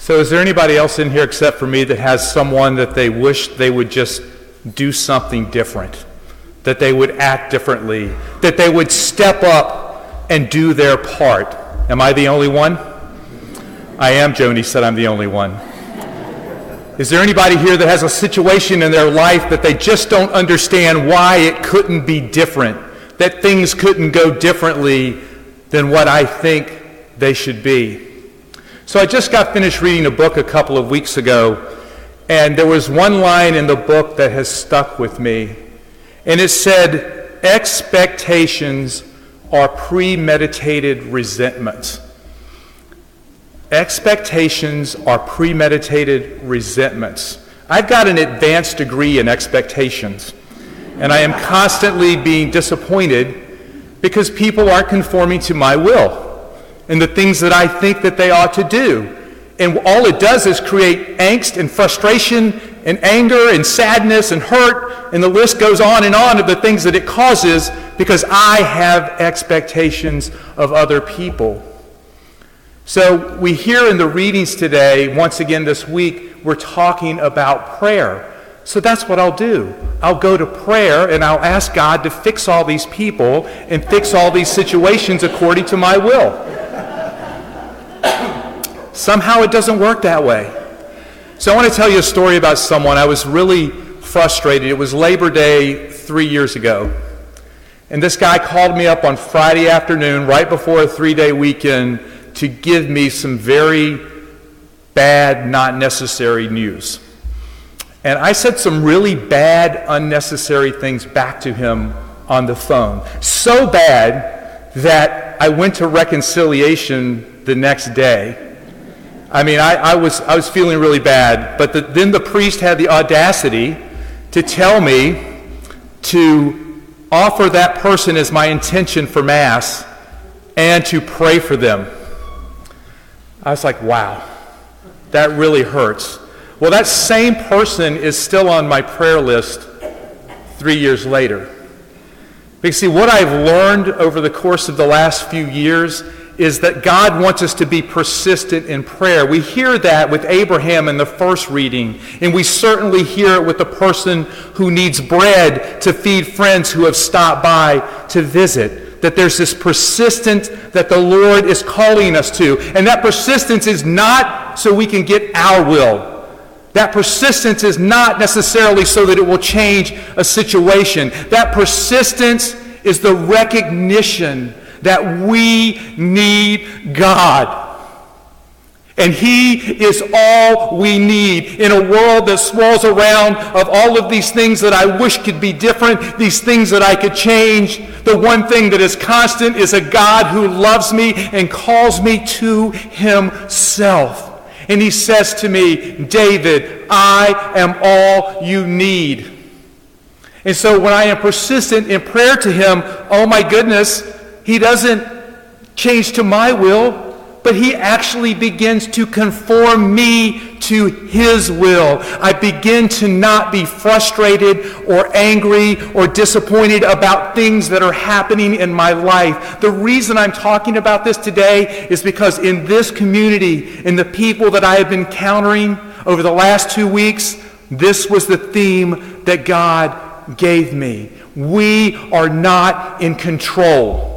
So, is there anybody else in here except for me that has someone that they wish they would just do something different? That they would act differently? That they would step up and do their part? Am I the only one? I am, Joni said I'm the only one. Is there anybody here that has a situation in their life that they just don't understand why it couldn't be different? That things couldn't go differently than what I think they should be? So I just got finished reading a book a couple of weeks ago, and there was one line in the book that has stuck with me. And it said, Expectations are premeditated resentments. Expectations are premeditated resentments. I've got an advanced degree in expectations, and I am constantly being disappointed because people aren't conforming to my will and the things that I think that they ought to do. And all it does is create angst and frustration and anger and sadness and hurt, and the list goes on and on of the things that it causes because I have expectations of other people. So, we hear in the readings today, once again this week, we're talking about prayer. So that's what I'll do. I'll go to prayer and I'll ask God to fix all these people and fix all these situations according to my will. Somehow it doesn't work that way. So I want to tell you a story about someone. I was really frustrated. It was Labor Day three years ago. And this guy called me up on Friday afternoon, right before a three day weekend, to give me some very bad, not necessary news. And I said some really bad, unnecessary things back to him on the phone. So bad that I went to reconciliation the next day. I mean, I, I was, I was feeling really bad, but the, then the priest had the audacity to tell me to offer that person as my intention for Mass and to pray for them. I was like, wow, that really hurts. Well, that same person is still on my prayer list three years later. Because, see, what I've learned over the course of the last few years is that God wants us to be persistent in prayer. We hear that with Abraham in the first reading, and we certainly hear it with the person who needs bread to feed friends who have stopped by to visit that there's this persistence that the Lord is calling us to. And that persistence is not so we can get our will. That persistence is not necessarily so that it will change a situation. That persistence is the recognition that we need God. And He is all we need in a world that swirls around of all of these things that I wish could be different, these things that I could change. The one thing that is constant is a God who loves me and calls me to Himself. And He says to me, David, I am all you need. And so when I am persistent in prayer to Him, oh my goodness, He doesn't change to my will but he actually begins to conform me to his will. I begin to not be frustrated or angry or disappointed about things that are happening in my life. The reason I'm talking about this today is because in this community, in the people that I have been encountering over the last two weeks, this was the theme that God gave me. We are not in control.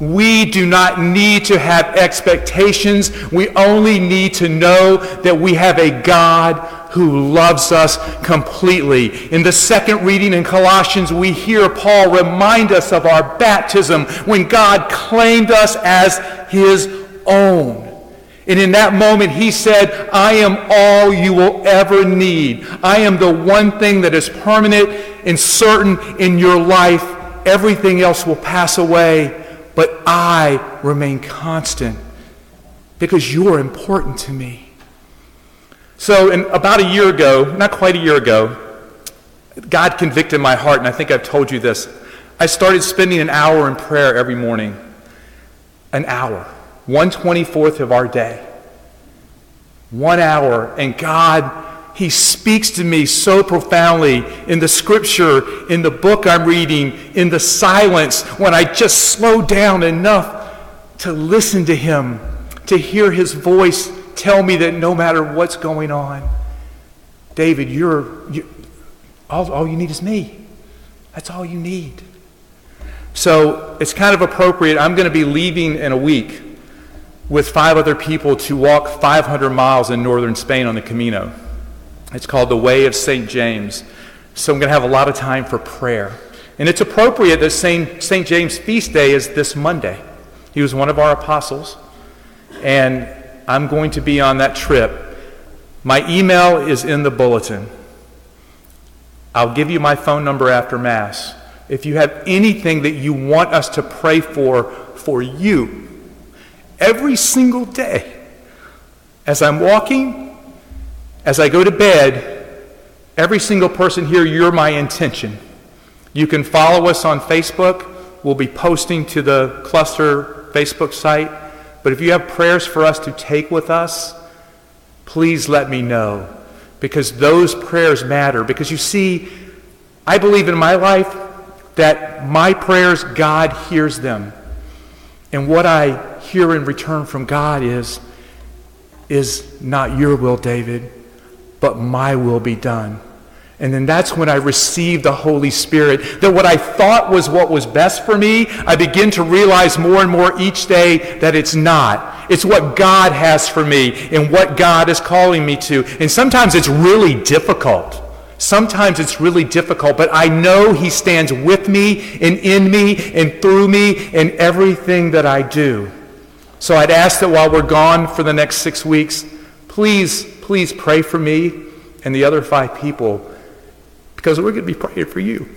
We do not need to have expectations. We only need to know that we have a God who loves us completely. In the second reading in Colossians, we hear Paul remind us of our baptism when God claimed us as his own. And in that moment, he said, I am all you will ever need. I am the one thing that is permanent and certain in your life. Everything else will pass away but I remain constant because you're important to me. So, in, about a year ago, not quite a year ago, God convicted my heart, and I think I've told you this. I started spending an hour in prayer every morning. An hour. 124th of our day. One hour, and God he speaks to me so profoundly in the scripture, in the book I'm reading, in the silence, when I just slow down enough to listen to Him, to hear His voice tell me that no matter what's going on, David, you're, you, all, all you need is me. That's all you need. So it's kind of appropriate. I'm going to be leaving in a week with five other people to walk 500 miles in northern Spain on the Camino. It's called the Way of St. James. So I'm going to have a lot of time for prayer. And it's appropriate that St. St. James' feast day is this Monday. He was one of our apostles. And I'm going to be on that trip. My email is in the bulletin. I'll give you my phone number after Mass. If you have anything that you want us to pray for, for you, every single day, as I'm walking, as I go to bed, every single person here, you're my intention. You can follow us on Facebook. We'll be posting to the cluster Facebook site. But if you have prayers for us to take with us, please let me know because those prayers matter. Because you see, I believe in my life that my prayers, God hears them. And what I hear in return from God is, is not your will, David, but my will be done. And then that's when I received the Holy Spirit. That what I thought was what was best for me, I begin to realize more and more each day that it's not. It's what God has for me and what God is calling me to. And sometimes it's really difficult. Sometimes it's really difficult, but I know He stands with me and in me and through me in everything that I do. So I'd ask that while we're gone for the next six weeks, please, please pray for me and the other five people because we're going to be praying for you.